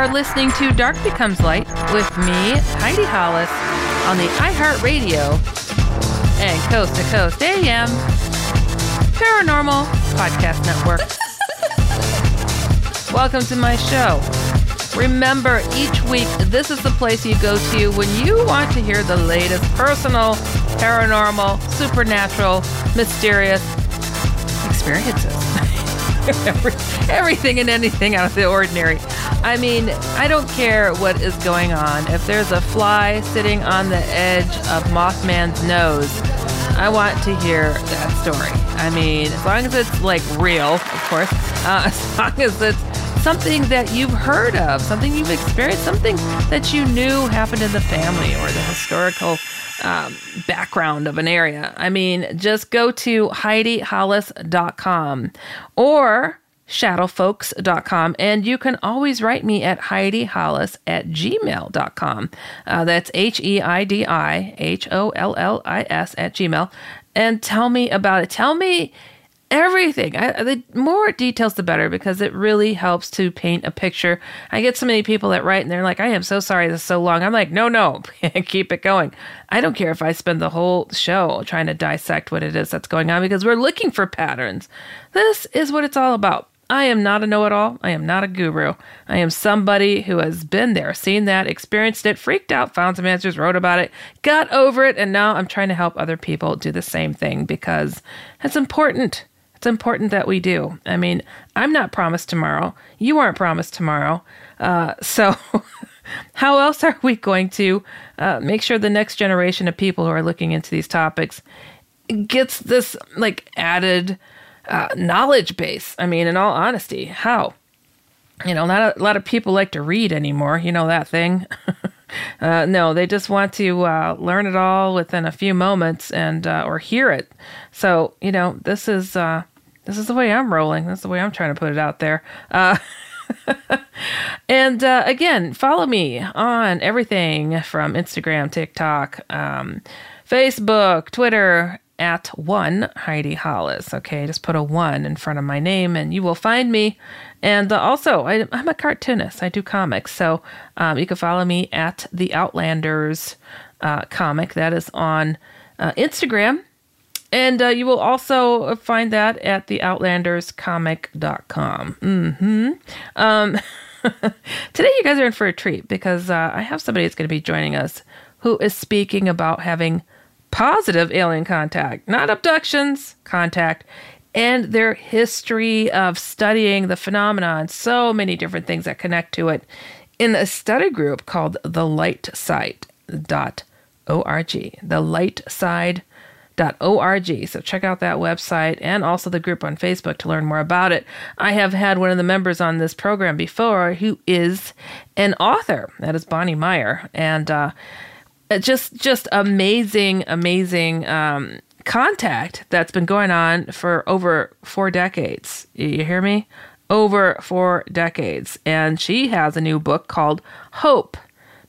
Are listening to Dark Becomes Light with me, Heidi Hollis, on the iHeartRadio and Coast to Coast AM Paranormal Podcast Network. Welcome to my show. Remember, each week, this is the place you go to when you want to hear the latest personal, paranormal, supernatural, mysterious experiences. Everything and anything out of the ordinary. I mean, I don't care what is going on. If there's a fly sitting on the edge of Mothman's nose, I want to hear that story. I mean, as long as it's like real, of course, uh, as long as it's something that you've heard of, something you've experienced, something that you knew happened in the family or the historical um, background of an area. I mean, just go to HeidiHollis.com or shadowfolks.com and you can always write me at Heidi Hollis at gmail.com. Uh, that's H E I D I H O L L I S at gmail and tell me about it. Tell me everything. I, the more details, the better, because it really helps to paint a picture. I get so many people that write and they're like, I am so sorry this is so long. I'm like, no, no, keep it going. I don't care if I spend the whole show trying to dissect what it is that's going on because we're looking for patterns. This is what it's all about. I am not a know it all. I am not a guru. I am somebody who has been there, seen that, experienced it, freaked out, found some answers, wrote about it, got over it, and now I'm trying to help other people do the same thing because it's important. It's important that we do. I mean, I'm not promised tomorrow. You aren't promised tomorrow. Uh, so, how else are we going to uh, make sure the next generation of people who are looking into these topics gets this like added uh, knowledge base? I mean, in all honesty, how? You know, not a, lot of people like to read anymore. You know that thing. Uh, no, they just want to uh, learn it all within a few moments and uh, or hear it. So you know, this is uh, this is the way I'm rolling. That's the way I'm trying to put it out there. Uh, and uh, again, follow me on everything from Instagram, TikTok, um, Facebook, Twitter, at one Heidi Hollis. Okay, just put a one in front of my name and you will find me. And uh, also, I, am a cartoonist, I do comics. So um, you can follow me at the Outlanders uh, comic. That is on uh, Instagram. And uh, you will also find that at theoutlanderscomic.com. Mm-hmm. Um, today, you guys are in for a treat because uh, I have somebody that's going to be joining us who is speaking about having positive alien contact, not abductions, contact, and their history of studying the phenomenon, so many different things that connect to it in a study group called the Light Side dot org. The Light Side dot org. So check out that website and also the group on Facebook to learn more about it. I have had one of the members on this program before who is an author. That is Bonnie Meyer. And uh, just just amazing, amazing um, contact that's been going on for over four decades. You hear me? Over four decades. And she has a new book called Hope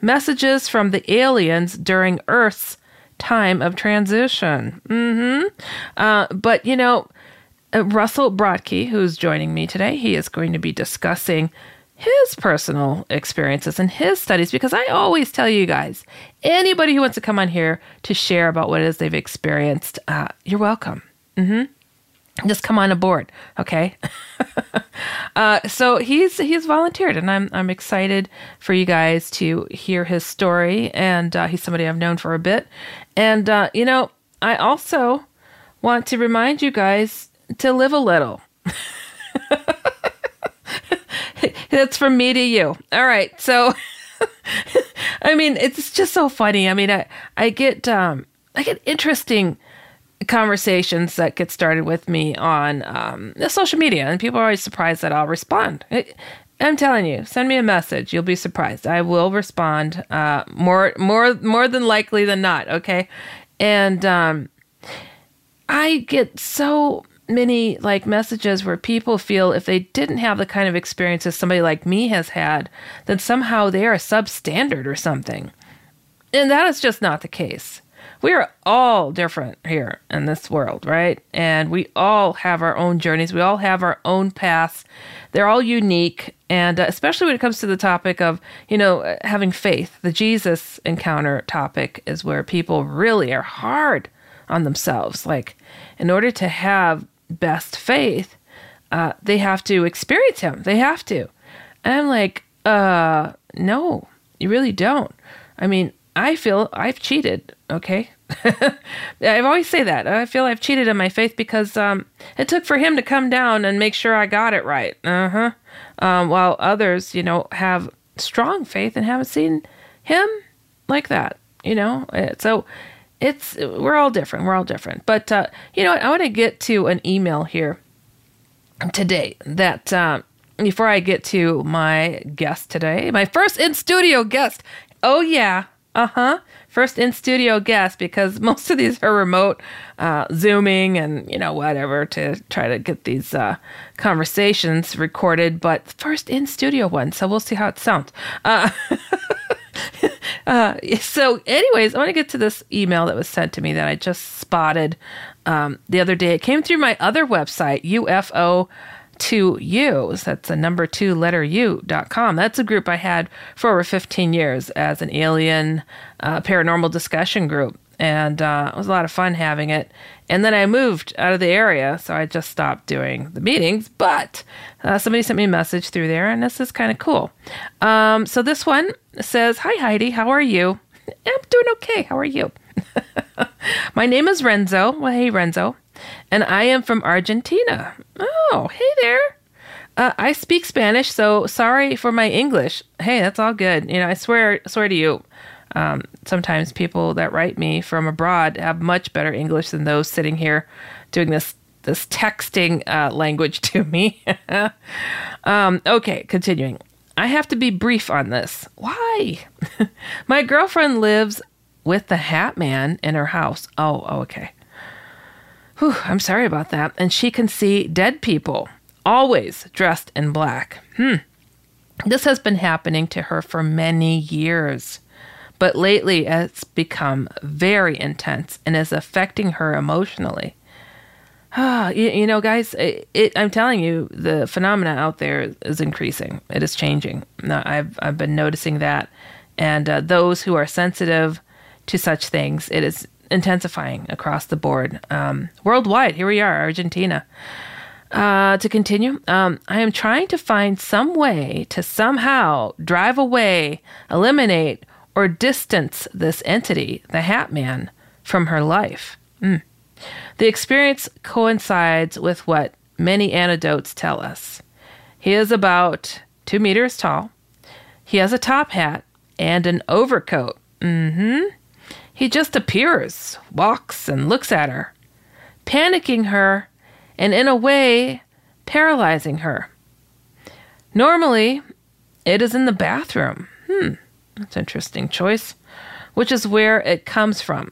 Messages from the Aliens During Earth's Time of Transition. Mm-hmm. Uh, but, you know, uh, Russell Brodkey, who's joining me today, he is going to be discussing his personal experiences and his studies because I always tell you guys anybody who wants to come on here to share about what it is they've experienced, uh, you're welcome. Mm-hmm. Just come on aboard okay? Uh, so he's he's volunteered and i'm i'm excited for you guys to hear his story and uh, he's somebody i've known for a bit. And uh, you know i also want to remind you guys to live a little that's from me to you all right so i mean it's just so funny i mean i i get um i get interesting conversations that get started with me on um, social media, and people are always surprised that I'll respond. I'm telling you, send me a message. You'll be surprised. I will respond uh, more, more, more than likely than not. Okay, and um, I get so many like messages where people feel if they didn't have the kind of experiences somebody like me has had, then somehow they are substandard or something, and that is just not the case we are all different here in this world, right? And we all have our own journeys. We all have our own paths. They're all unique. And uh, especially when it comes to the topic of, you know, having faith, the Jesus encounter topic is where people really are hard on themselves. Like, in order to have best faith, uh, they have to experience Him. They have to. And I'm like, uh, no, you really don't. I mean, I feel I've cheated. Okay, I've always say that. I feel I've cheated in my faith because um, it took for him to come down and make sure I got it right. Uh huh. Um, while others, you know, have strong faith and haven't seen him like that. You know, uh, so it's we're all different. We're all different. But uh, you know what? I want to get to an email here today that. Uh, before I get to my guest today, my first in studio guest. Oh, yeah, uh huh. First in studio guest because most of these are remote, uh, zooming and you know whatever to try to get these uh, conversations recorded. But first in studio one, so we'll see how it sounds. Uh, uh, so, anyways, I want to get to this email that was sent to me that I just spotted um, the other day. It came through my other website, UFO two U's. That's a number two letter U dot com. That's a group I had for over 15 years as an alien uh, paranormal discussion group. And uh, it was a lot of fun having it. And then I moved out of the area, so I just stopped doing the meetings. But uh, somebody sent me a message through there, and this is kind of cool. Um, so this one says Hi, Heidi. How are you? I'm doing okay. How are you? My name is Renzo. Well, hey, Renzo and I am from Argentina. Oh, hey there. Uh, I speak Spanish, so sorry for my English. Hey, that's all good. You know, I swear, swear to you. Um, sometimes people that write me from abroad have much better English than those sitting here doing this this texting uh, language to me. um, okay, continuing. I have to be brief on this. Why? my girlfriend lives with the Hat Man in her house. Oh, okay. Whew, I'm sorry about that. And she can see dead people, always dressed in black. Hmm. This has been happening to her for many years, but lately it's become very intense and is affecting her emotionally. Ah, you, you, know, guys, it, it, I'm telling you, the phenomena out there is increasing. It is changing. I've I've been noticing that, and uh, those who are sensitive to such things, it is intensifying across the board um, worldwide. Here we are, Argentina. Uh, to continue, um, I am trying to find some way to somehow drive away, eliminate, or distance this entity, the Hat Man, from her life. Mm. The experience coincides with what many anecdotes tell us. He is about two meters tall. He has a top hat and an overcoat. Mm-hmm. He just appears, walks, and looks at her, panicking her and, in a way, paralyzing her. Normally, it is in the bathroom. That's interesting choice, which is where it comes from.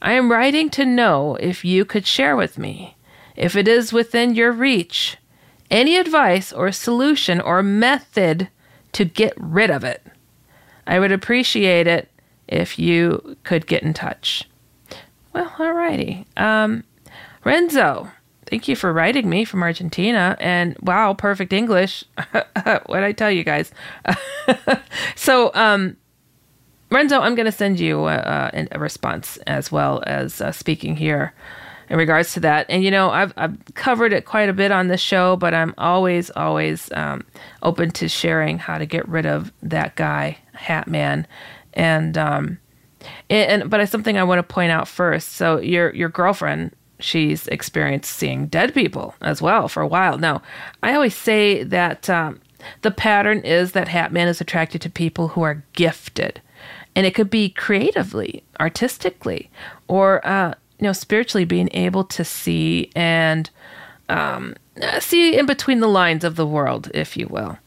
I am writing to know if you could share with me, if it is within your reach, any advice or solution or method to get rid of it. I would appreciate it if you could get in touch. Well, alrighty. Um, Renzo, thank you for writing me from Argentina. And wow, perfect English. what I tell you guys? so, um, Renzo, I'm going to send you a, a, a, response as well as uh, speaking here in regards to that. And you know, I've I've covered it quite a bit on this show, but I'm always always um, open to sharing how to get rid of that guy, Hat Man, and um, and, and but something I want to point out first. So your your girlfriend she's experienced seeing dead people as well for a while. Now, I always say that um, the pattern is that Hatman is attracted to people who are gifted. And it could be creatively, artistically, or uh, you know, spiritually being able to see and um, see in between the lines of the world, if you will.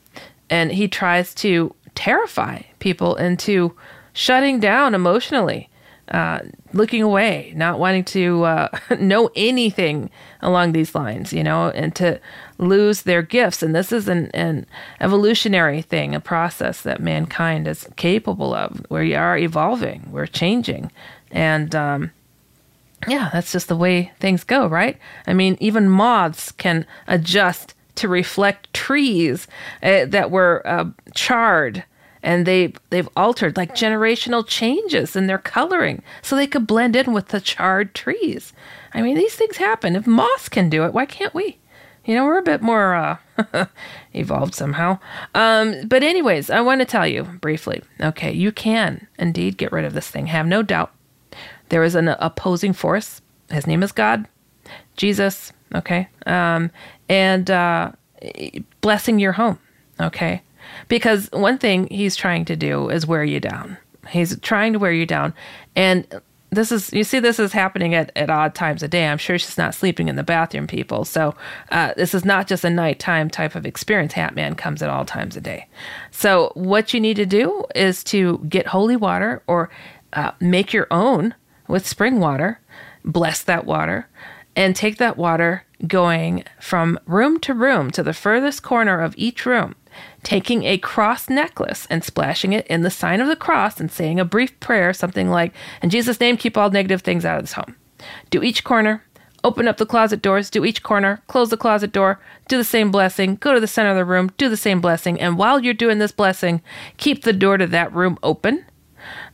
And he tries to terrify people into shutting down emotionally, uh, looking away, not wanting to uh, know anything along these lines, you know, and to lose their gifts. And this is an, an evolutionary thing, a process that mankind is capable of. We are evolving, we're changing. And um, yeah, that's just the way things go, right? I mean, even moths can adjust to reflect trees uh, that were uh, charred and they they've altered like generational changes in their coloring so they could blend in with the charred trees. I mean, these things happen. If moss can do it, why can't we? You know, we're a bit more uh, evolved somehow. Um, but anyways, I want to tell you briefly. Okay, you can indeed get rid of this thing. Have no doubt. There is an opposing force. His name is God, Jesus. Okay, um, and uh, blessing your home. Okay, because one thing he's trying to do is wear you down. He's trying to wear you down, and this is you see this is happening at, at odd times a day. I'm sure she's not sleeping in the bathroom people. So uh, this is not just a nighttime type of experience. Hatman comes at all times a day. So what you need to do is to get holy water or uh, make your own with spring water, bless that water, and take that water going from room to room to the furthest corner of each room, taking a cross necklace and splashing it in the sign of the cross and saying a brief prayer, something like, In Jesus' name, keep all negative things out of this home. Do each corner, open up the closet doors, do each corner, close the closet door, do the same blessing, go to the center of the room, do the same blessing, and while you're doing this blessing, keep the door to that room open.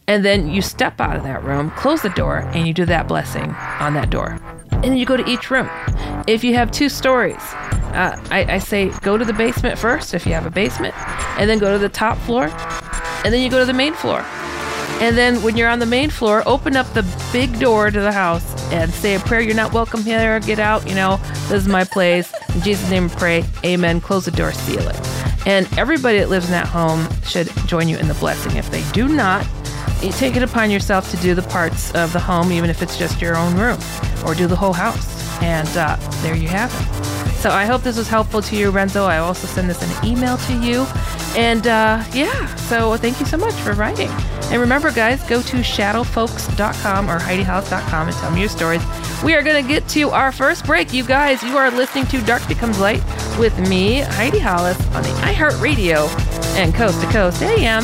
And then you step out of that room, close the door, and you do that blessing on that door. And then you go to each room. If you have two stories, uh, I, I say go to the basement first if you have a basement, and then go to the top floor, and then you go to the main floor. And then when you're on the main floor, open up the big door to the house and say a prayer. You're not welcome here. Get out. You know, this is my place. In Jesus' name, pray. Amen. Close the door, seal it. And everybody that lives in that home should join you in the blessing. If they do not, you take it upon yourself to do the parts of the home, even if it's just your own room, or do the whole house. And uh, there you have it. So I hope this was helpful to you, Renzo. I also send this an email to you. And uh, yeah, so thank you so much for writing. And remember, guys, go to shadowfolks.com or HeidiHollis.com and tell me your stories. We are going to get to our first break. You guys, you are listening to Dark Becomes Light with me, Heidi Hollis, on the iHeartRadio and Coast to Coast AM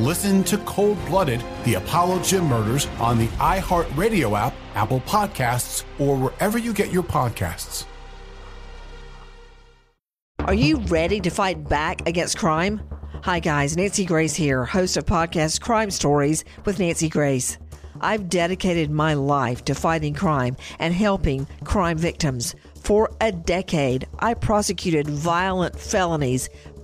Listen to Cold Blooded, the Apollo Gym Murders on the iHeartRadio app, Apple Podcasts, or wherever you get your podcasts. Are you ready to fight back against crime? Hi, guys. Nancy Grace here, host of podcast Crime Stories with Nancy Grace. I've dedicated my life to fighting crime and helping crime victims. For a decade, I prosecuted violent felonies,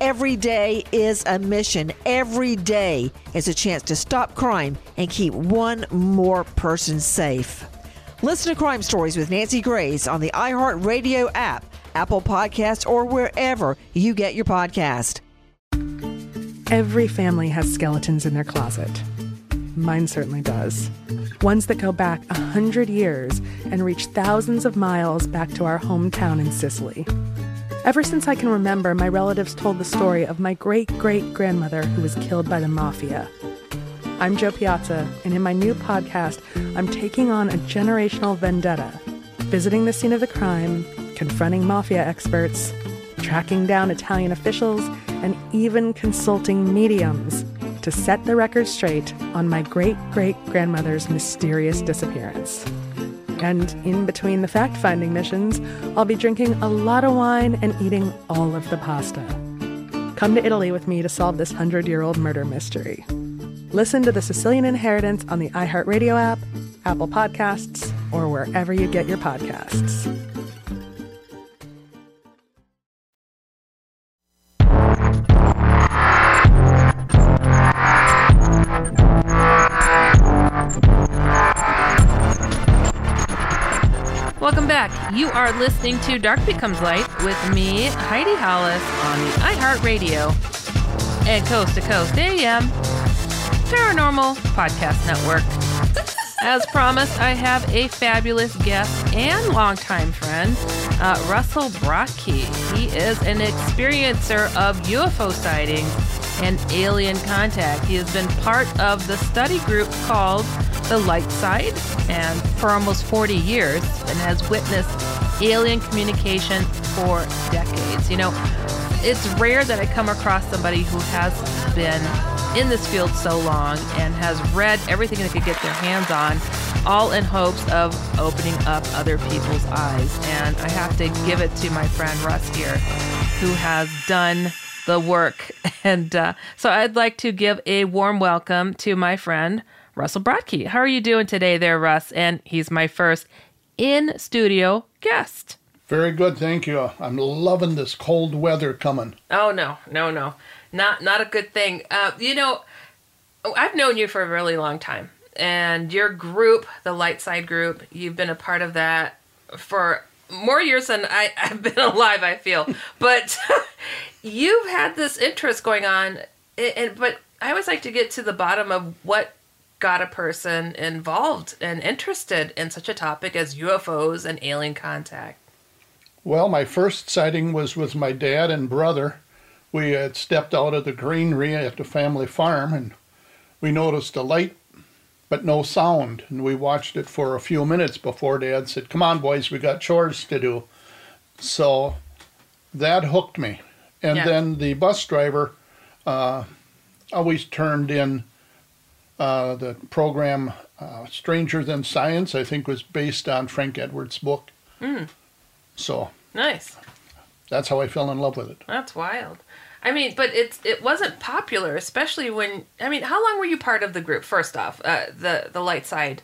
Every day is a mission. Every day is a chance to stop crime and keep one more person safe. Listen to Crime Stories with Nancy Grace on the iHeartRadio app Apple Podcasts, or wherever you get your podcast. Every family has skeletons in their closet. Mine certainly does. Ones that go back a hundred years and reach thousands of miles back to our hometown in Sicily. Ever since I can remember, my relatives told the story of my great great grandmother who was killed by the mafia. I'm Jo Piazza, and in my new podcast, I'm taking on a generational vendetta, visiting the scene of the crime, confronting mafia experts, tracking down Italian officials, and even consulting mediums to set the record straight on my great great grandmother's mysterious disappearance. And in between the fact finding missions, I'll be drinking a lot of wine and eating all of the pasta. Come to Italy with me to solve this hundred year old murder mystery. Listen to The Sicilian Inheritance on the iHeartRadio app, Apple Podcasts, or wherever you get your podcasts. You are listening to Dark Becomes Light with me, Heidi Hollis, on the iHeartRadio and Coast to Coast AM Paranormal Podcast Network. As promised, I have a fabulous guest and longtime friend, uh, Russell Broadkey. He is an experiencer of UFO sightings and alien contact. He has been part of the study group called the light side and for almost 40 years and has witnessed alien communication for decades. You know, it's rare that I come across somebody who has been in this field so long and has read everything they could get their hands on, all in hopes of opening up other people's eyes. And I have to give it to my friend Russ here, who has done the work. And uh, so I'd like to give a warm welcome to my friend Russell Broadkey. How are you doing today, there, Russ? And he's my first in studio guest. Very good, thank you. I'm loving this cold weather coming. Oh no, no, no, not not a good thing. Uh, you know, I've known you for a really long time, and your group, the Light Side Group, you've been a part of that for more years than I, I've been alive. I feel, but you've had this interest going on, and but I always like to get to the bottom of what got a person involved and interested in such a topic as UFOs and alien contact. Well, my first sighting was with my dad and brother. We had stepped out of the greenery at the family farm and we noticed a light but no sound. And we watched it for a few minutes before dad said, Come on, boys, we got chores to do. So that hooked me. And Yeah. then the bus driver uh, always turned in uh, the program uh, Stranger Than Science, I think was based on Frank Edwards' book. Mm, So nice. that's how I fell in love with it. That's wild. I mean, but it's it wasn't popular, especially when I mean, how long were you part of the group? First off, uh, the the light side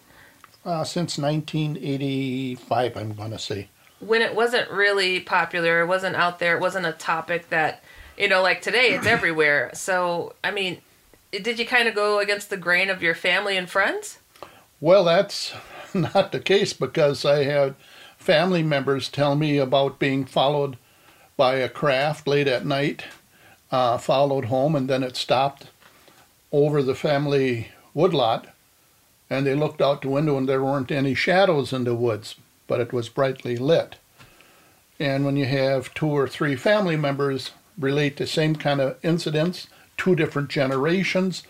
Uh, since 1985, I'm to say. when it wasn't really popular, it wasn't out there, it wasn't a topic that you know, like today, it's everywhere. So, I mean, did you kind of go against the grain of your family and friends? Well, that's not the case because I had family members tell me about being followed by a craft late at night, uh, followed home, and then it stopped over the family woodlot. And they looked out the window and there weren't any shadows in the woods, but it was brightly lit. And when you have two or three family members relate the same kind of incidents, two different generations,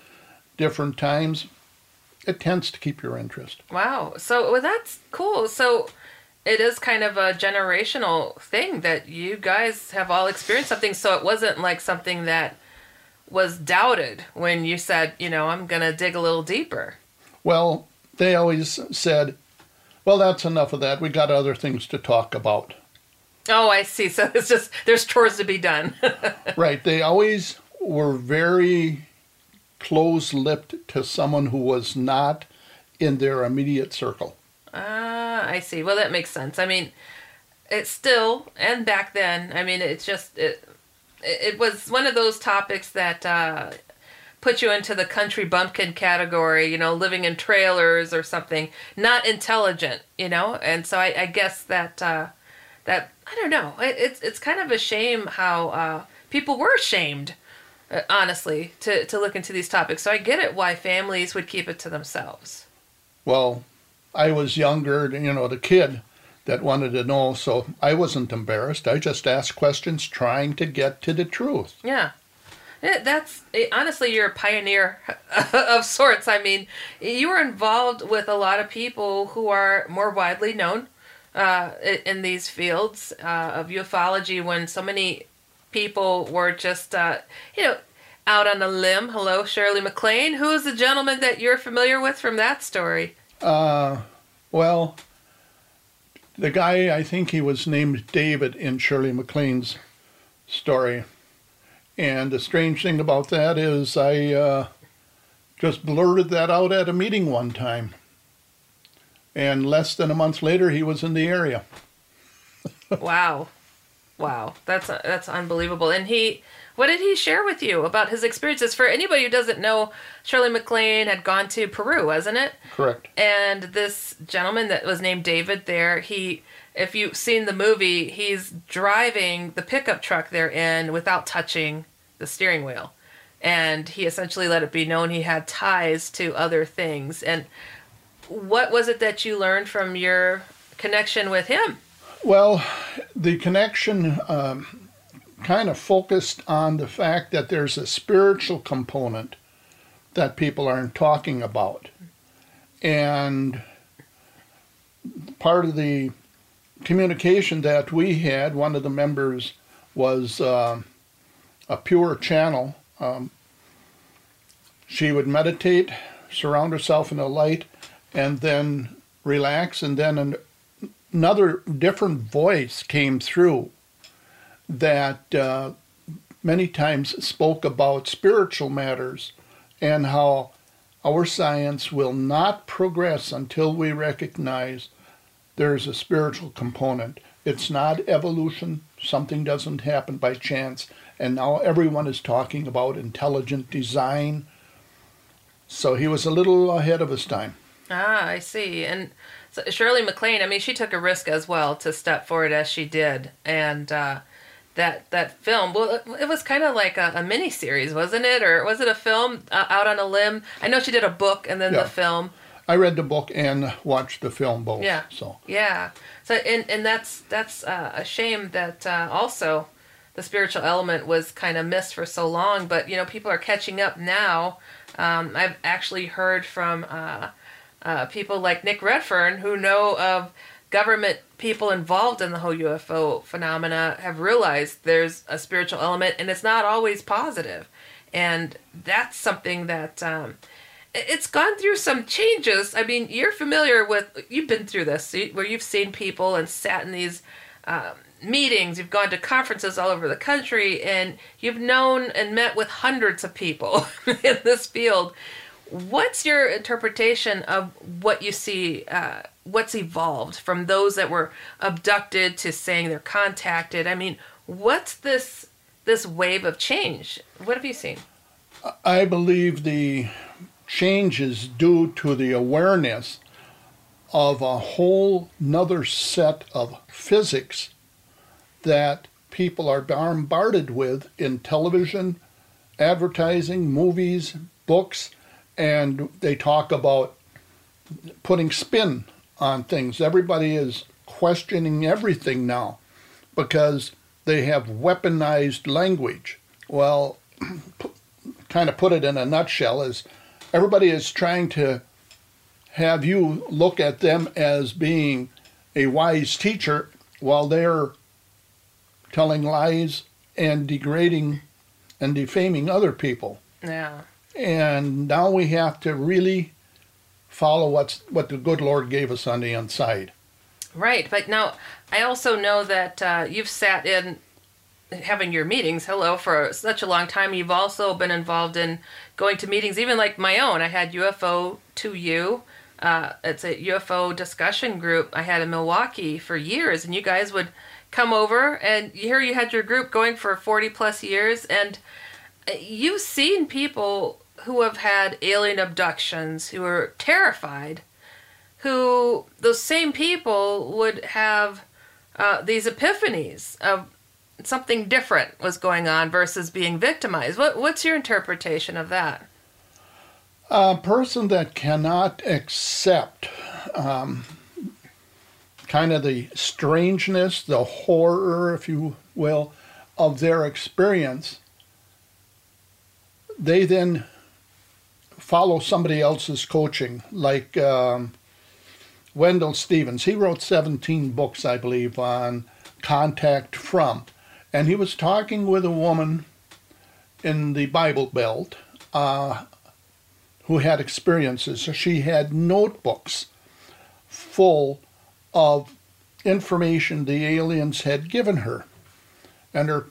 different times, it tends to keep your interest. Wow. So well, that's cool. So it is kind of a generational thing that you guys have all experienced something. So it wasn't like something that was doubted when you said, you know, I'm going to dig a little deeper. Well, they always said, well, that's enough of that. We got other things to talk about. Oh, I see. So it's just there's chores to be done. right. They always were very close-lipped to someone who was not in their immediate circle. Ah, I see. Well, that makes sense. I mean, it's still and back then. I mean, it's just it. It was one of those topics that uh, put you into the country bumpkin category. You know, living in trailers or something. Not intelligent. You know, and so I, I guess that uh, that I don't know. It, it's it's kind of a shame how uh, people were shamed uh, honestly, to, to look into these topics. So I get it why families would keep it to themselves. Well, I was younger, you know, the kid that wanted to know, so I wasn't embarrassed. I just asked questions trying to get to the truth. Yeah. That's honestly, you're a pioneer of sorts. I mean, you were involved with a lot of people who are more widely known uh, in these fields uh, of ufology when so many people were just, uh, you know, out on a limb. Hello, Shirley MacLaine. Who is the gentleman that you're familiar with from that story? Uh, well, the guy, I think he was named David in Shirley MacLaine's story. And the strange thing about that is I uh, just blurted that out at a meeting one time. And less than a month later, he was in the area. wow. Wow, that's uh, that's unbelievable. And he, what did he share with you about his experiences? For anybody who doesn't know, Shirley MacLaine had gone to Peru, wasn't it? Correct. And this gentleman that was named David there, he, if you've seen the movie, he's driving the pickup truck they're in without touching the steering wheel, and he essentially let it be known he had ties to other things. And what was it that you learned from your connection with him? Well, the connection um, kind of focused on the fact that there's a spiritual component that people aren't talking about. And part of the communication that we had, one of the members was uh, a pure channel. Um, she would meditate, surround herself in the light, and then relax, and then an another different voice came through that uh, many times spoke about spiritual matters and how our science will not progress until we recognize there's a spiritual component. It's not evolution, something doesn't happen by chance. And now everyone is talking about intelligent design. So he was a little ahead of his time. Ah, I see. And so Shirley MacLaine, I mean, she took a risk as well to step forward as she did, and uh, that that film, well, it, was kind of like a, a mini series, wasn't it, or was it a film uh, out on a limb? I know she did a book and then yeah. the film. I read the book and watched the film both. Yeah. So. Yeah. So and and that's that's uh, a shame that uh, also the spiritual element was kind of missed for so long. But you know, people are catching up now. Um, I've actually heard from uh, uh, people like Nick Redfern who know of government people involved in the whole UFO phenomena have realized there's a spiritual element and it's not always positive. And that's something that um, it's gone through some changes. I mean, you're familiar with, you've been through this where you've seen people and sat in these um, meetings, you've gone to conferences all over the country, and you've known and met with hundreds of people in this field. What's your interpretation of what you see? Uh, what's evolved from those that were abducted to saying they're contacted? I mean, what's this this wave of change? What have you seen? I believe the change is due to the awareness of a whole nother set of physics that people are bombarded with in television, advertising, movies, books and they talk about putting spin on things. Everybody is questioning everything now because they have weaponized language. Well, kind of put it in a nutshell is everybody is trying to have you look at them as being a wise teacher while they're telling lies and degrading and defaming other people. Yeah. And now we have to really follow what's what the good Lord gave us on the inside. Right, but now I also know that uh, you've sat in having your meetings. Hello, for such a long time. You've also been involved in going to meetings, even like my own. I had UFO to you. Uh, it's a UFO discussion group I had in Milwaukee for years, and you guys would come over, and here you had your group going for 40 plus years, and you've seen people who have had alien abductions who are terrified, who those same people would have uh, these epiphanies of something different was going on versus being victimized. What, what's your interpretation of that? A person that cannot accept um, kind of the strangeness, the horror, if you will, of their experience, they then follow somebody else's coaching, like um, Wendelle Stevens. He wrote 17 books, I believe, on contact from. And he was talking with a woman in the Bible Belt uh, who had experiences. So she had notebooks full of information the aliens had given her. And her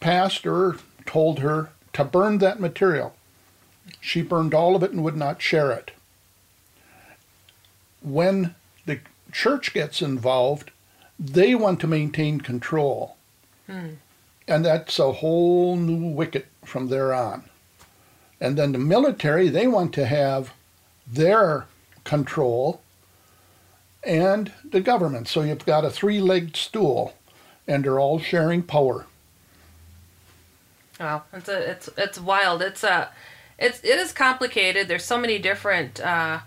pastor told her to burn that material. She burned all of it and would not share it. When the church gets involved, they want to maintain control. Hmm. And that's a whole new wicket from there on. And then the military, they want to have their control and the government. So you've got a three legged stool, and they're all sharing power. Wow, it's a, it's it's wild. It's a it's it is complicated. There's so many different uh,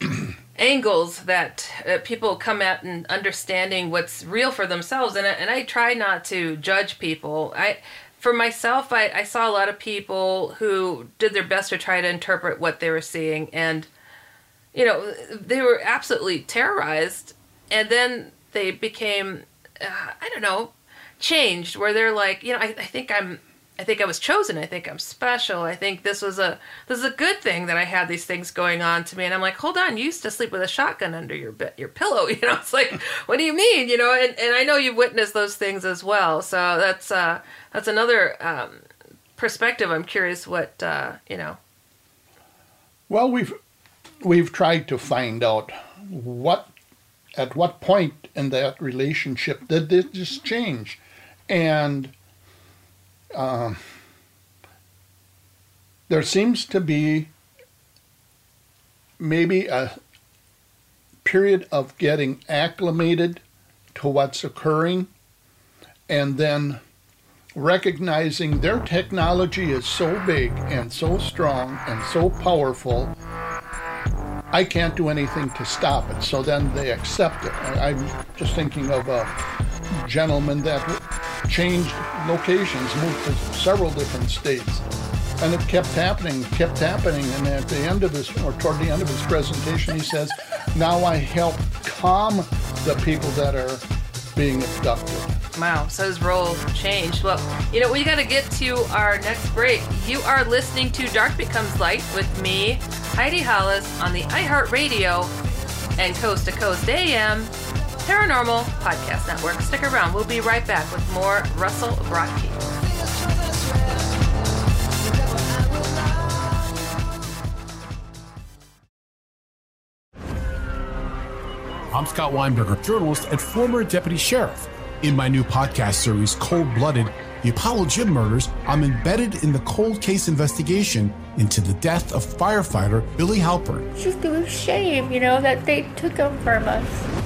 angles that uh, people come at and understanding what's real for themselves. And I, and I try not to judge people. I for myself, I, I saw a lot of people who did their best to try to interpret what they were seeing, and you know they were absolutely terrorized. And then they became, uh, I don't know, changed where they're like, you know, I, I think I'm I think I was chosen. I think I'm special. I think this was a this is a good thing that I had these things going on to me. And I'm like, hold on, you used to sleep with a shotgun under your bed, your pillow. You know, it's like, what do you mean? You know, and, and I know you've witnessed those things as well. So that's uh, that's another um, perspective. I'm curious what uh, you know. Well, we've we've tried to find out what at what point in that relationship did this change, and um, there seems to be maybe a period of getting acclimated to what's occurring and then recognizing their technology is so big and so strong and so powerful I can't do anything to stop it. So then they accept it. I, am just thinking of a gentleman that changed locations, moved to several different states. And it kept happening, kept happening. And at the end of his, or toward the end of his presentation, he says, Now I help calm the people that are being abducted. Wow, so his role changed. Well, you know, we got to get to our next break. You are listening to Dark Becomes Light with me, Heidi Hollis, on the iHeartRadio and Coast to Coast AM Paranormal Podcast Network. Stick around. We'll be right back with more Russell Broadkey. I'm Scott Weinberger, journalist and former deputy sheriff. In my new podcast series, Cold Blooded The Apollo Gym Murders, I'm embedded in the cold case investigation into the death of firefighter Billy Halpern. Just a shame, you know, that they took him from us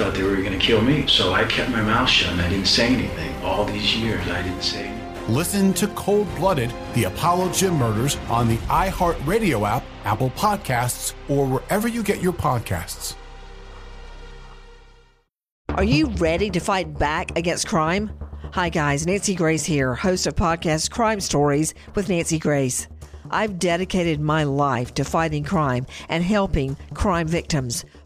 Thought they were going to kill me, so I kept my mouth shut and I didn't say anything. All these years, I didn't say anything. Listen to Cold Blooded, the Apollo Gym Murders on the iHeartRadio app, Apple Podcasts, or wherever you get your podcasts. Are you ready to fight back against crime? Hi, guys. Nancy Grace here, host of podcast Crime Stories with Nancy Grace. I've dedicated my life to fighting crime and helping crime victims.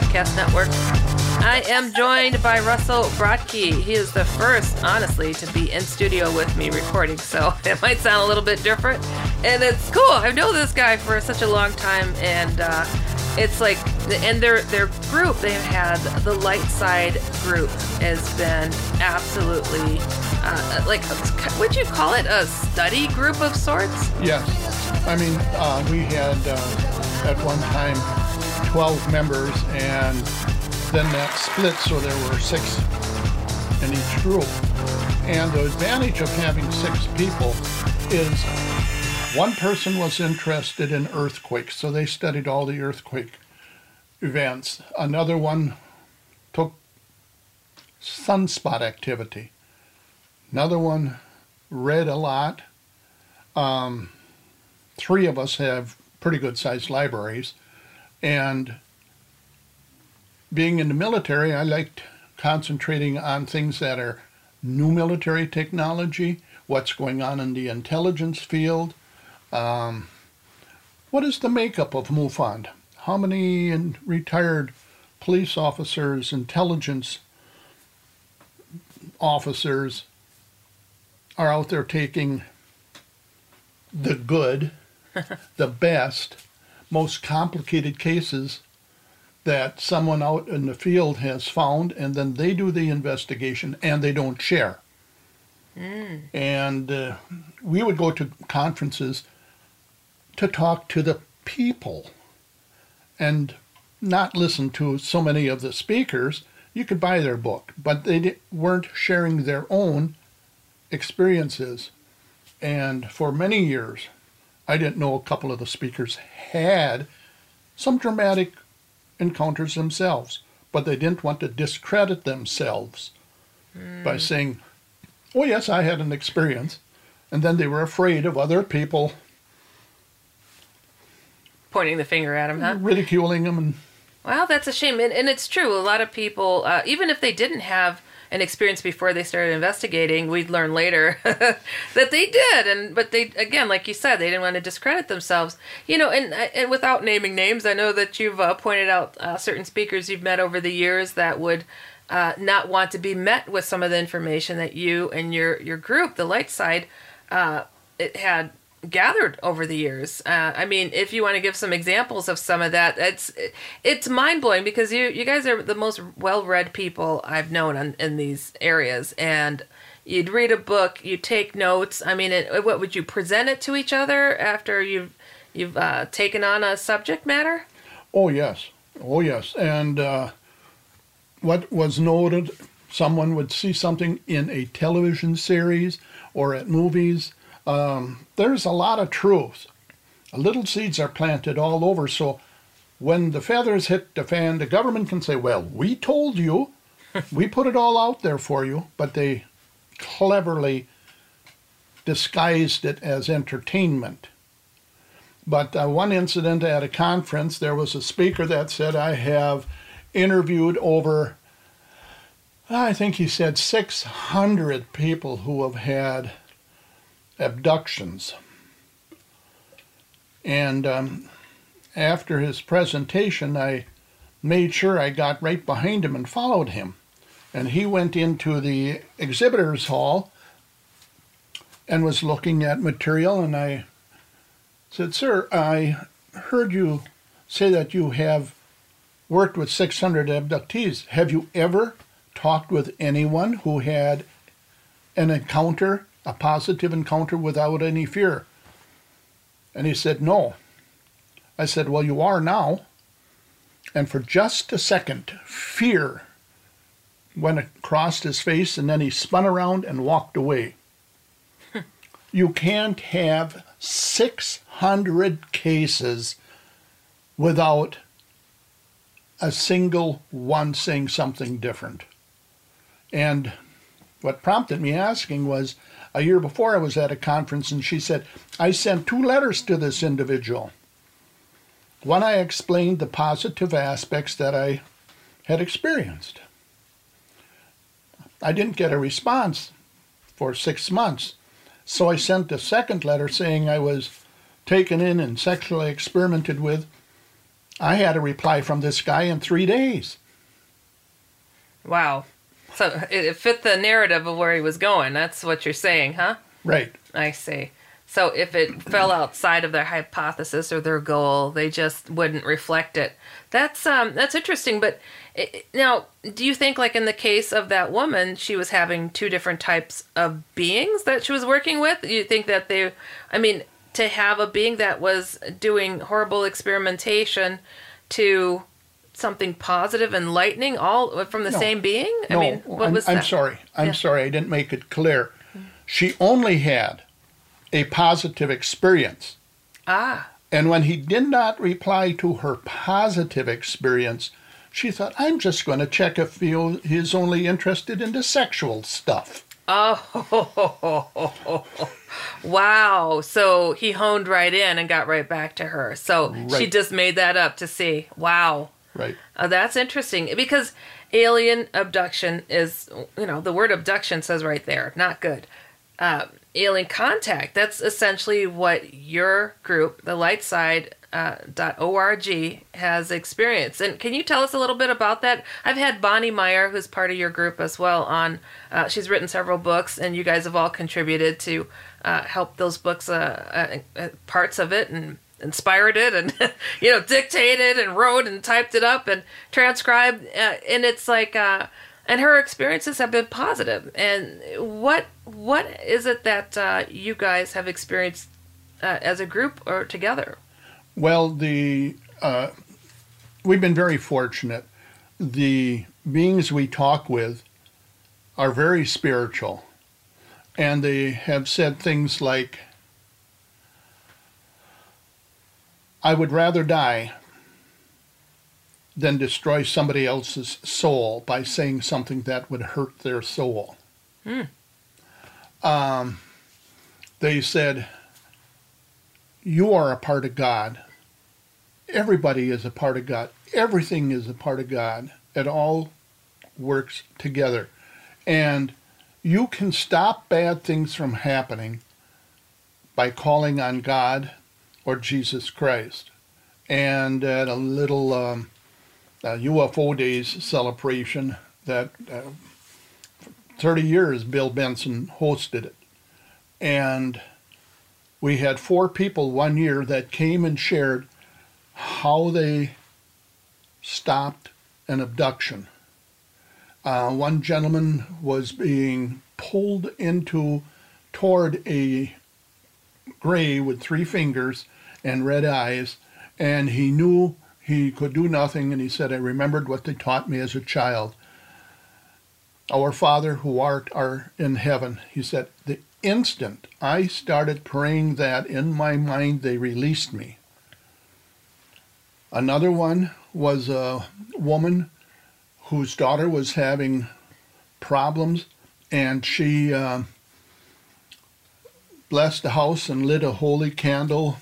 Podcast Network. I am joined by Russell Brodke. He is the first, honestly, to be in studio with me recording, so it might sound a little bit different. And it's cool. I've known this guy for such a long time, and uh, it's like, and their their group they've had the Light Side group has been absolutely uh, like, would you call it a study group of sorts? Yes. I mean, uh, we had uh, at one time 12 members, and then that split, so there were six in each group. And the advantage of having six people is one person was interested in earthquakes, so they studied all the earthquake events. Another one took sunspot activity. Another one read a lot. Um, three of us have pretty good sized libraries. And being in the military, I liked concentrating on things that are new military technology, what's going on in the intelligence field. Um, what is the makeup of MUFON? How many in retired police officers, intelligence officers are out there taking the good, the best, most complicated cases that someone out in the field has found, and then they do the investigation and they don't share. Mm. And uh, we would go to conferences to talk to the people and not listen to so many of the speakers. You could buy their book, but they weren't sharing their own experiences. And for many years, I didn't know a couple of the speakers had some dramatic encounters themselves, but they didn't want to discredit themselves by saying, Oh, yes, I had an experience. And then they were afraid of other people Pointing the finger at them, huh? ridiculing them. And Well, that's a shame, and, and it's true. A lot of people, uh, even if they didn't have an experience before they started investigating, we'd learn later that they did. And but they again, like you said, they didn't want to discredit themselves. You know, and and without naming names, I know that you've uh, pointed out uh, certain speakers you've met over the years that would. Uh, not want to be met with some of the information that you and your your group, the light side, uh, it had gathered over the years. Uh, I mean, if you want to give some examples of some of that, it's it's mind blowing because you you guys are the most well read people I've known in, in these areas, and you'd read a book, you take notes. I mean, it, what would you present it to each other after you've you've uh, taken on a subject matter? Oh yes, oh yes, and uh, what was noted. Someone would see something in a television series or at movies, um, there's a lot of truth. Little seeds are planted all over, so when the feathers hit the fan, the government can say, Well, we told you, we put it all out there for you, but they cleverly disguised it as entertainment. But uh, one incident at a conference, there was a speaker that said, I have interviewed over, I think he said 600 people who have had abductions. And um, after his presentation, I made sure I got right behind him and followed him. And he went into the exhibitors hall and was looking at material. And I said, Sir, I heard you say that you have worked with 600 abductees. Have you ever talked with anyone who had an encounter a positive encounter without any fear? And he said, No. I said, Well, you are now. And for just a second, fear went across his face, and then he spun around and walked away. you can't have 600 cases without a single one saying something different. And what prompted me asking was a year before I was at a conference and she said, I sent two letters to this individual. One, I explained the positive aspects that I had experienced. I didn't get a response for six months, so I sent a second letter saying I was taken in and sexually experimented with. I had a reply from this guy in three days. Wow. So it fit the narrative of where he was going. That's what you're saying, huh? Right. I see. So if it fell outside of their hypothesis or their goal, they just wouldn't reflect it. That's um that's interesting. But it, now, do you think, like in the case of that woman, she was having two different types of beings that she was working with? You think that they, I mean, to have a being that was doing horrible experimentation to something positive and lightning all from the no, same being? I no, mean, what I'm, was that? I'm sorry. I'm yeah. sorry. I didn't make it clear. She only had a positive experience. Ah. And when he did not reply to her positive experience, she thought, I'm just going to check if he is only interested in the sexual stuff. Oh, wow. So he honed right in and got right back to her. So right. she just made that up to see. Wow. Right. Uh, that's interesting because alien abduction is, you know, the word abduction says right there, not good. Uh, alien contact, that's essentially what your group, the light side uh, .org has experienced. And can you tell us a little bit about that? I've had Bonnie Meyer, who's part of your group as well, on. Uh, she's written several books, and you guys have all contributed to uh, help those books, uh, uh, uh, parts of it, and inspired it and you know dictated and wrote and typed it up and transcribed uh, and it's like uh, and her experiences have been positive. And what what is it that uh, you guys have experienced uh, as a group or together? Well the uh, we've been very fortunate. The beings we talk with are very spiritual. And they have said things like I would rather die than destroy somebody else's soul by saying something that would hurt their soul. Hmm. Um, they said, You are a part of God. Everybody is a part of God. Everything is a part of God. It all works together. And you can stop bad things from happening by calling on God Jesus Christ. And at a little um, UFO Days celebration that uh, 30 years Bill Benson hosted it. And we had four people one year that came and shared how they stopped an abduction. Uh, one gentleman was being pulled into toward a gray with three fingers and red eyes, and he knew he could do nothing, and he said, I remembered what they taught me as a child. Our Father who art are in heaven, he said, the instant I started praying that in my mind, they released me. Another one was a woman whose daughter was having problems, and she uh, blessed the house and lit a holy candle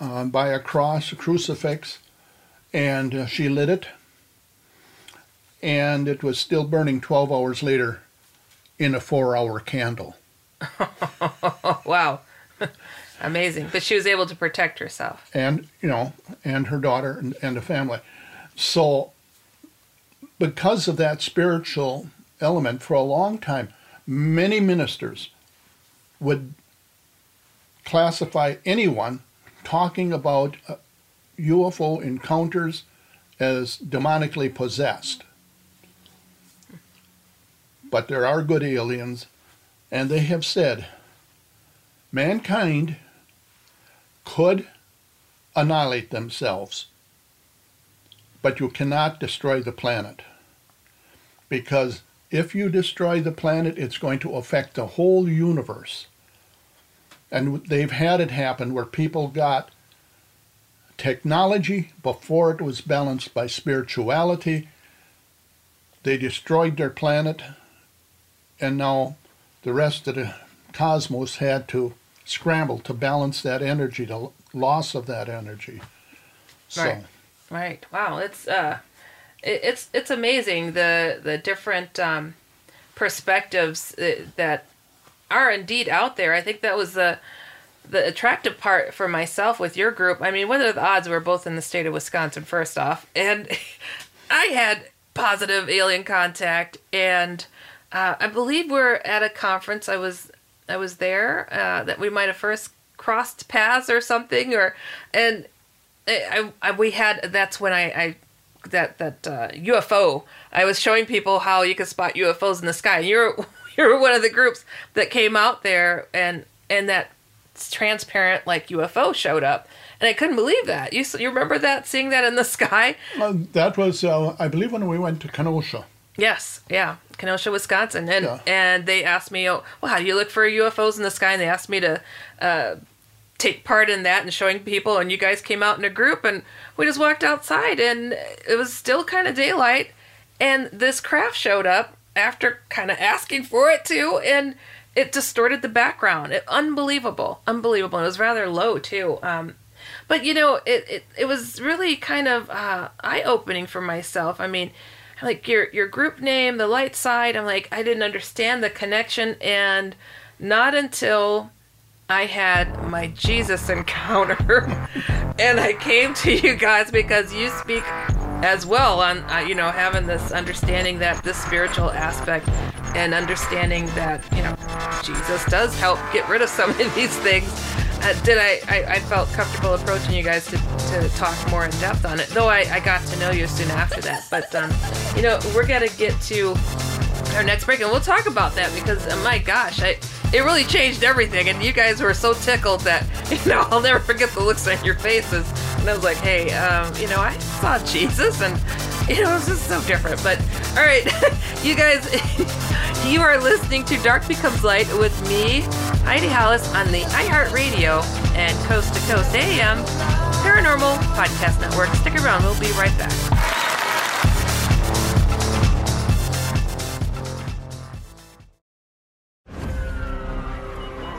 uh, by a cross, a crucifix, and uh, she lit it, and it was still burning 12 hours later in a four hour candle. wow. Amazing. But she was able to protect herself. And, you know, and her daughter and, and the family. So, because of that spiritual element, for a long time, many ministers would classify anyone talking about uh, UFO encounters as demonically possessed. But there are good aliens, and they have said mankind could annihilate themselves, but you cannot destroy the planet. Because if you destroy the planet, it's going to affect the whole universe. And they've had it happen where people got technology before it was balanced by spirituality. They destroyed their planet, and now the rest of the cosmos had to scramble to balance that energy, the loss of that energy. So. Right. Right. Wow. It's uh, it, it's it's amazing the the different um, perspectives that are indeed out there. I think that was the the attractive part for myself with your group. I mean, what are the odds we're both in the state of Wisconsin? First off, and I had positive alien contact, and uh, I believe we're at a conference. I was I was there uh, that we might have first crossed paths or something, or and I, I we had that's when I, I that that uh, UFO. I was showing people how you could spot UFOs in the sky. And you're you're one of the groups that came out there and and that transparent like UFO showed up. And I couldn't believe that. You you remember that seeing that in the sky? Well, that was uh, I believe when we went to Kenosha. Yes, yeah, Kenosha, Wisconsin, and yeah. and they asked me, oh, well, how do you look for UFOs in the sky? And they asked me to uh, take part in that and showing people. And you guys came out in a group, and we just walked outside, and it was still kind of daylight, and this craft showed up after kind of asking for it too, and it distorted the background. It, unbelievable, unbelievable. It was rather low too. Um, but you know, it, it it was really kind of uh, eye opening for myself. I mean like your your group name, the light side. I'm like I didn't understand the connection, and not until I had my Jesus encounter, and I came to you guys because you speak as well on uh, you know having this understanding that this spiritual aspect and understanding that you know Jesus does help get rid of some of these things. Uh, did I, I, I felt comfortable approaching you guys to, to talk more in depth on it though I, I got to know you soon after that. But um, you know we're gonna get to our next break and we'll talk about that because uh, my gosh I it really changed everything and you guys were so tickled that you know I'll never forget the looks on your faces and I was like hey um, you know I saw Jesus and you know, this is so different. But all right, you guys, you are listening to Dark Becomes Light with me, Heidi Hollis, on the iHeartRadio and Coast to Coast AM Paranormal Podcast Network. Stick around, we'll be right back.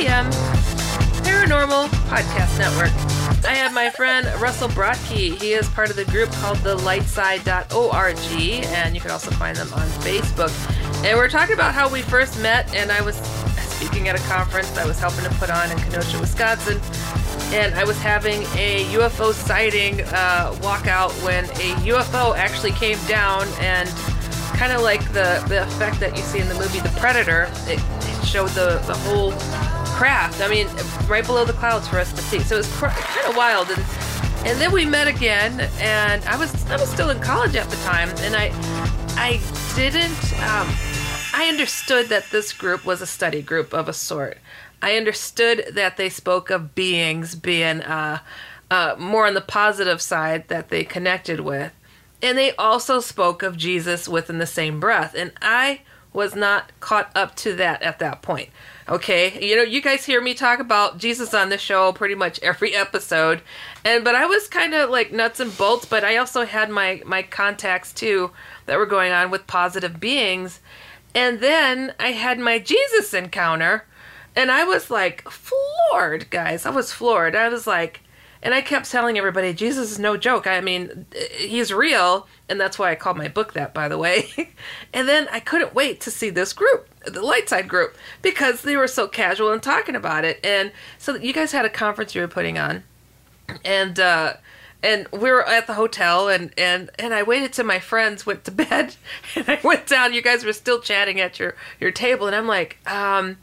AM Paranormal Podcast Network. I have my friend Russell Broadkey. He is part of the group called the lightside.org, and you can also find them on Facebook. And we're talking about how we first met, and I was speaking at a conference I was helping to put on in Kenosha, Wisconsin. And I was having a UFO sighting uh, walkout when a UFO actually came down and kind of like the, the effect that you see in the movie The Predator, it, it showed the, the whole craft. I mean, right below the clouds for us to see. So it was cr- kind of wild. And and then we met again, and I was I was still in college at the time, and I I didn't um, I understood that this group was a study group of a sort. I understood that they spoke of beings being uh, uh, more on the positive side that they connected with, and they also spoke of Jesus within the same breath. And I was not caught up to that at that point. Okay, you know, you guys hear me talk about Jesus on the show pretty much every episode, and but I was kind of like nuts and bolts. But I also had my my contacts too that were going on with positive beings, and then I had my Jesus encounter, and I was like floored, guys. I was floored. I was like, and I kept telling everybody, Jesus is no joke. I mean, he's real, and that's why I called my book that, by the way. and then I couldn't wait to see this group, the light side group, because they were so casual and talking about it. And so you guys had a conference you were putting on, and uh, and we were at the hotel, and and and I waited till my friends went to bed, and I went down. You guys were still chatting at your your table, and I'm like, um,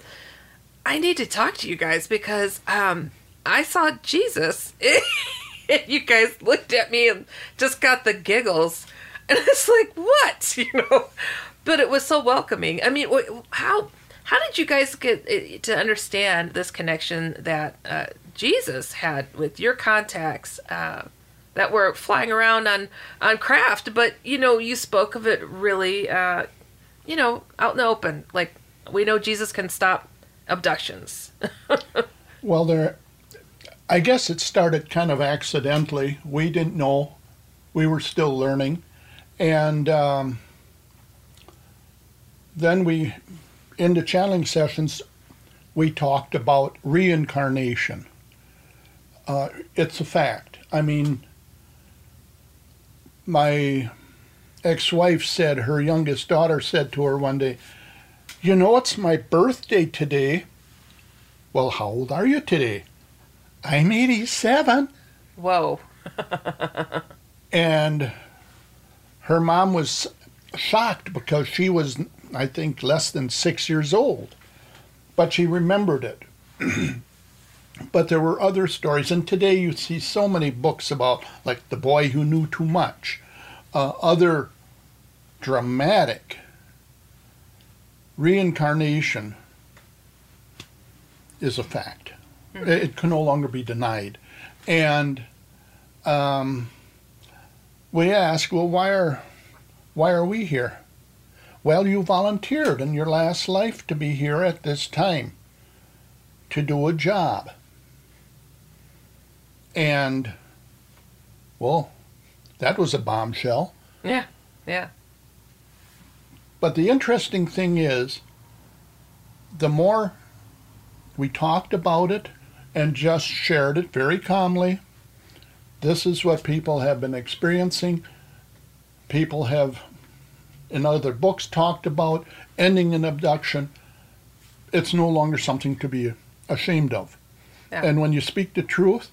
I need to talk to you guys because um I saw Jesus. and you guys looked at me and just got the giggles. And it's like, what? You know? But it was so welcoming. I mean, how how did you guys get eh, to understand this connection that uh, Jesus had with your contacts uh, that were flying around on on craft? But you know, you spoke of it really, uh, you know, out in the open. Like we know Jesus can stop abductions. well, there I guess it started kind of accidentally. We didn't know. We were still learning. And um, then we, in the channeling sessions, we talked about reincarnation. Uh, it's a fact. I mean, my ex wife said, her youngest daughter said to her one day, You know, it's my birthday today. Well, how old are you today? I'm 87. Whoa. and her mom was shocked because she was, I think, less than six years old. But she remembered it. but there were other stories. And today you see so many books about, like, the boy who knew too much, uh, other dramatic reincarnation is a fact. Mm-hmm. It can no longer be denied. And um, we ask, well, why are, why are we here? Well, you volunteered in your last life to be here at this time to do a job. And, well, that was a bombshell. Yeah, yeah. But the interesting thing is, the more we talked about it, and just shared it very calmly. This is what people have been experiencing. People have, in other books, talked about ending an abduction. It's no longer something to be ashamed of. Yeah. And when you speak the truth,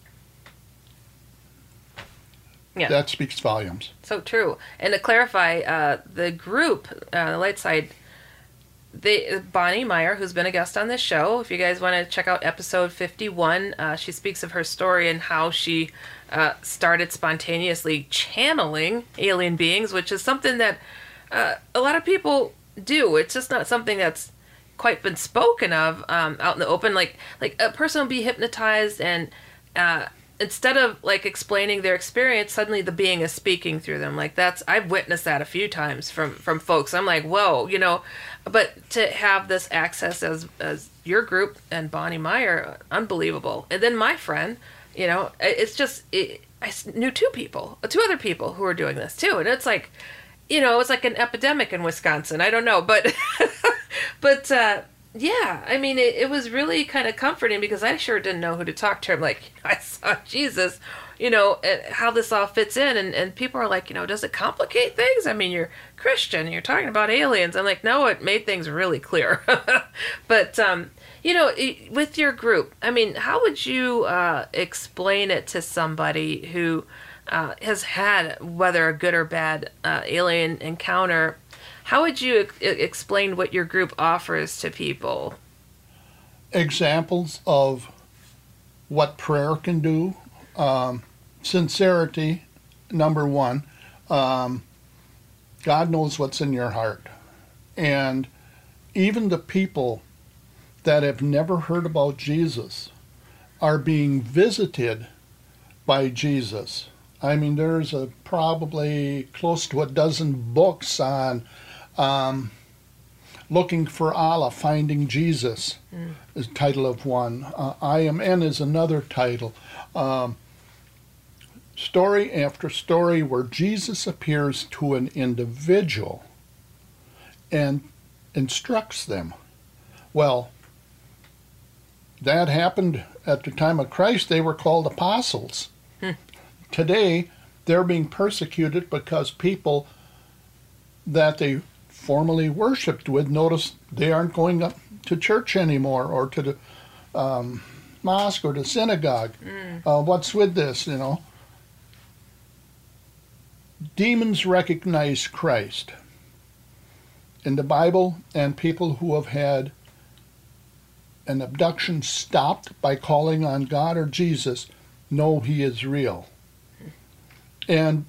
yeah. that speaks volumes. So true. And to clarify, uh, the group, uh, the light side, they Bonnie Meyer, who's been a guest on this show. If you guys want to check out episode 51, uh, she speaks of her story and how she uh, started spontaneously channeling alien beings, which is something that uh, a lot of people do. It's just not something that's quite been spoken of um, out in the open. Like like a person will be hypnotized and uh, instead of like explaining their experience suddenly the being is speaking through them. Like that's i've witnessed that a few times from from folks. I'm like whoa you know? But to have this access as as your group and bonnie meyer unbelievable. And then my friend you know it's just it, i knew two people two other people who were doing this too. And it's like you know it was like an epidemic in wisconsin i don't know but but uh yeah, I mean, it, it was really kind of comforting because I sure didn't know who to talk to. I'm like, I saw Jesus, you know, how this all fits in. And, and people are like, you know, does it complicate things? I mean, you're Christian, you're talking about aliens. I'm like, no, it made things really clear. but, um, you know, with your group, I mean, how would you uh, explain it to somebody who uh, has had, whether a good or bad uh, alien encounter, how would you explain what your group offers to people? Examples of what prayer can do. Um, sincerity, number one. Um, God knows what's in your heart. And even the people that have never heard about Jesus are being visited by Jesus. I mean, there's a, probably close to a dozen books on um, Looking for Allah, Finding Jesus mm. is title of one. Uh, I Am N is another title. Um, story after story where Jesus appears to an individual and instructs them. Well, that happened at the time of Christ. They were called apostles. Today, they're being persecuted because people that they formerly worshipped with, notice they aren't going up to church anymore or to the um, mosque or the synagogue. Mm. Uh, what's with this, you know? Demons recognize Christ in the Bible, and people who have had an abduction stopped by calling on God or Jesus know He is real. And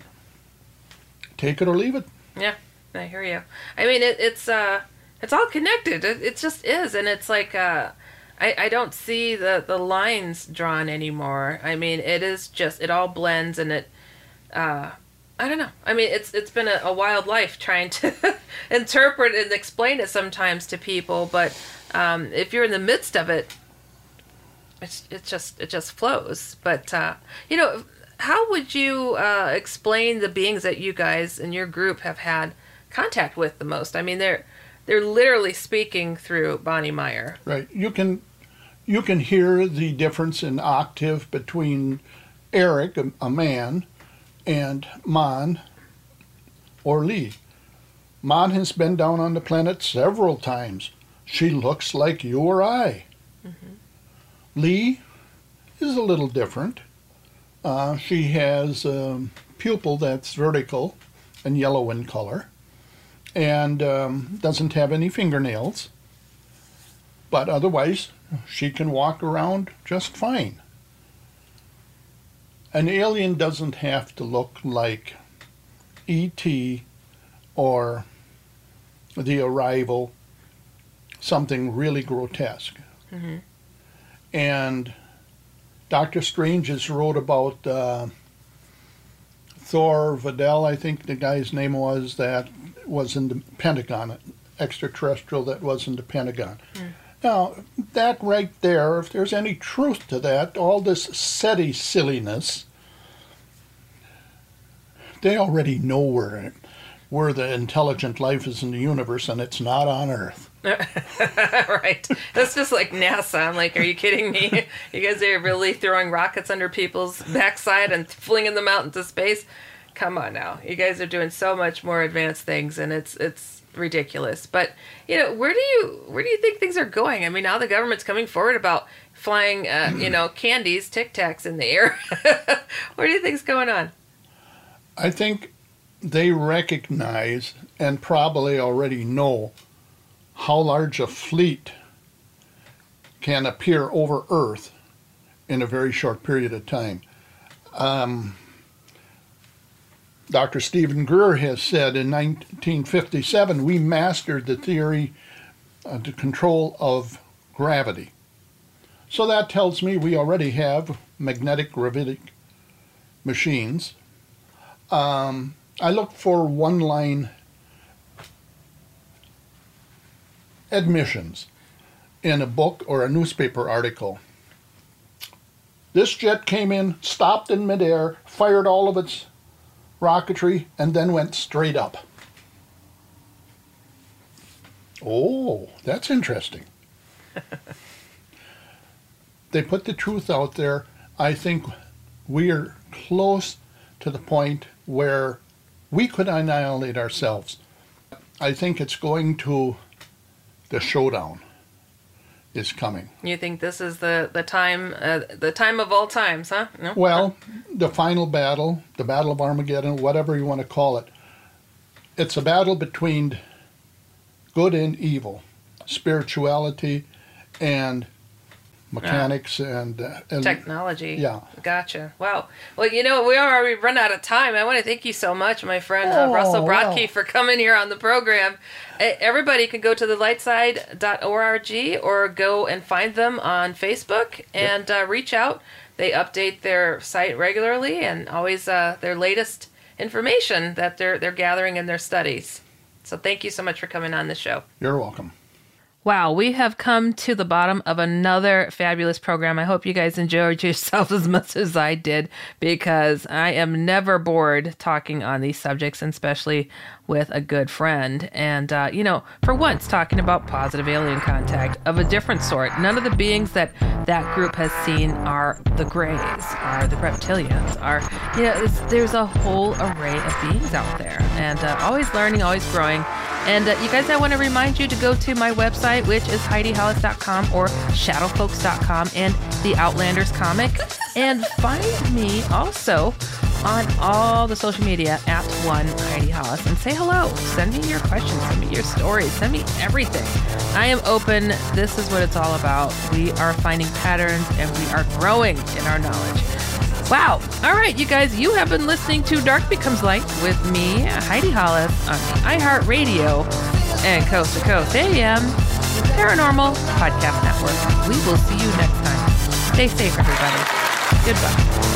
take it or leave it. Yeah, I hear you. I mean, it, it's uh, it's all connected. It, it just is, and it's like uh, I I don't see the the lines drawn anymore. I mean, it is just it all blends, and it uh, I don't know. I mean, it's it's been a, a wild life trying to interpret and explain it sometimes to people, but um, if you're in the midst of it, it's it just it just flows. But uh, you know, how would you uh, explain the beings that you guys and your group have had contact with the most? I mean, they're they're literally speaking through Bonnie Meyer. Right. You can you can hear the difference in octave between Eric, a, a man, and Mon or Lee. Mon has been down on the planet several times. She looks like you or I. Mm-hmm. Lee is a little different. Uh, she has a pupil that's vertical and yellow in color and um, doesn't have any fingernails. But otherwise, she can walk around just fine. An alien doesn't have to look like E.T. or The Arrival, something really grotesque. Mm-hmm. And Doctor Strange has wrote about uh, Thor Vidal, I think the guy's name was, that was in the Pentagon, extraterrestrial that was in the Pentagon. Mm. Now, that right there, if there's any truth to that, all this SETI silliness, they already know where, where the intelligent life is in the universe, and it's not on Earth. right. That's just like NASA. I'm like, are you kidding me? You guys are really throwing rockets under people's backside and flinging them out into space. Come on now. You guys are doing so much more advanced things and it's it's ridiculous. But, you know, where do you where do you think things are going? I mean, now the government's coming forward about flying uh, you know, candies, Tic Tacs in the air. where do you think's going on? I think they recognize and probably already know how large a fleet can appear over Earth in a very short period of time. Um, Dr. Steven Greer has said in 1957 we mastered the theory uh, to control of gravity. So that tells me we already have magnetic gravitic machines. Um, I look for one line admissions in a book or a newspaper article. This jet came in, stopped in midair, fired all of its rocketry, and then went straight up. Oh, that's interesting. they put the truth out there. I think we are close to the point where we could annihilate ourselves. I think it's going to the showdown is coming. You think this is the the time uh, the time of all times, huh? No? Well, the final battle, the battle of Armageddon, whatever you want to call it. It's a battle between good and evil, spirituality and mechanics yeah. and, uh, technology. Yeah. Gotcha. Wow. Well, you know, we are already run out of time. I want to thank you so much, my friend uh, Russell Brodke, wow. for coming here on the program. Everybody can go to the lightside.org or go and find them on Facebook and yep. uh, reach out. They update their site regularly and always uh, their latest information that they're they're gathering in their studies. So thank you so much for coming on the show. You're welcome. Wow, we have come to the bottom of another fabulous program. I hope you guys enjoyed yourself as much as I did because I am never bored talking on these subjects, and especially with a good friend. And, uh, you know, for once, talking about positive alien contact of a different sort. None of the beings that that group has seen are the Greys, are the reptilians, are, you know, there's a whole array of beings out there. And uh, always learning, always growing. And uh, you guys, I want to remind you to go to my website, which is HeidiHollis.com or ShadowFolks.com and the Outlanders comic. And find me also on all the social media at one Heidi Hollis and say hello. Send me your questions, send me your stories, send me everything. I am open. This is what it's all about. We are finding patterns and we are growing in our knowledge. Wow. All right, you guys, you have been listening to Dark Becomes Light with me, Heidi Hollis, on iHeartRadio and Coast to Coast AM Paranormal Podcast Network. We will see you next time. Stay safe, everybody. Goodbye.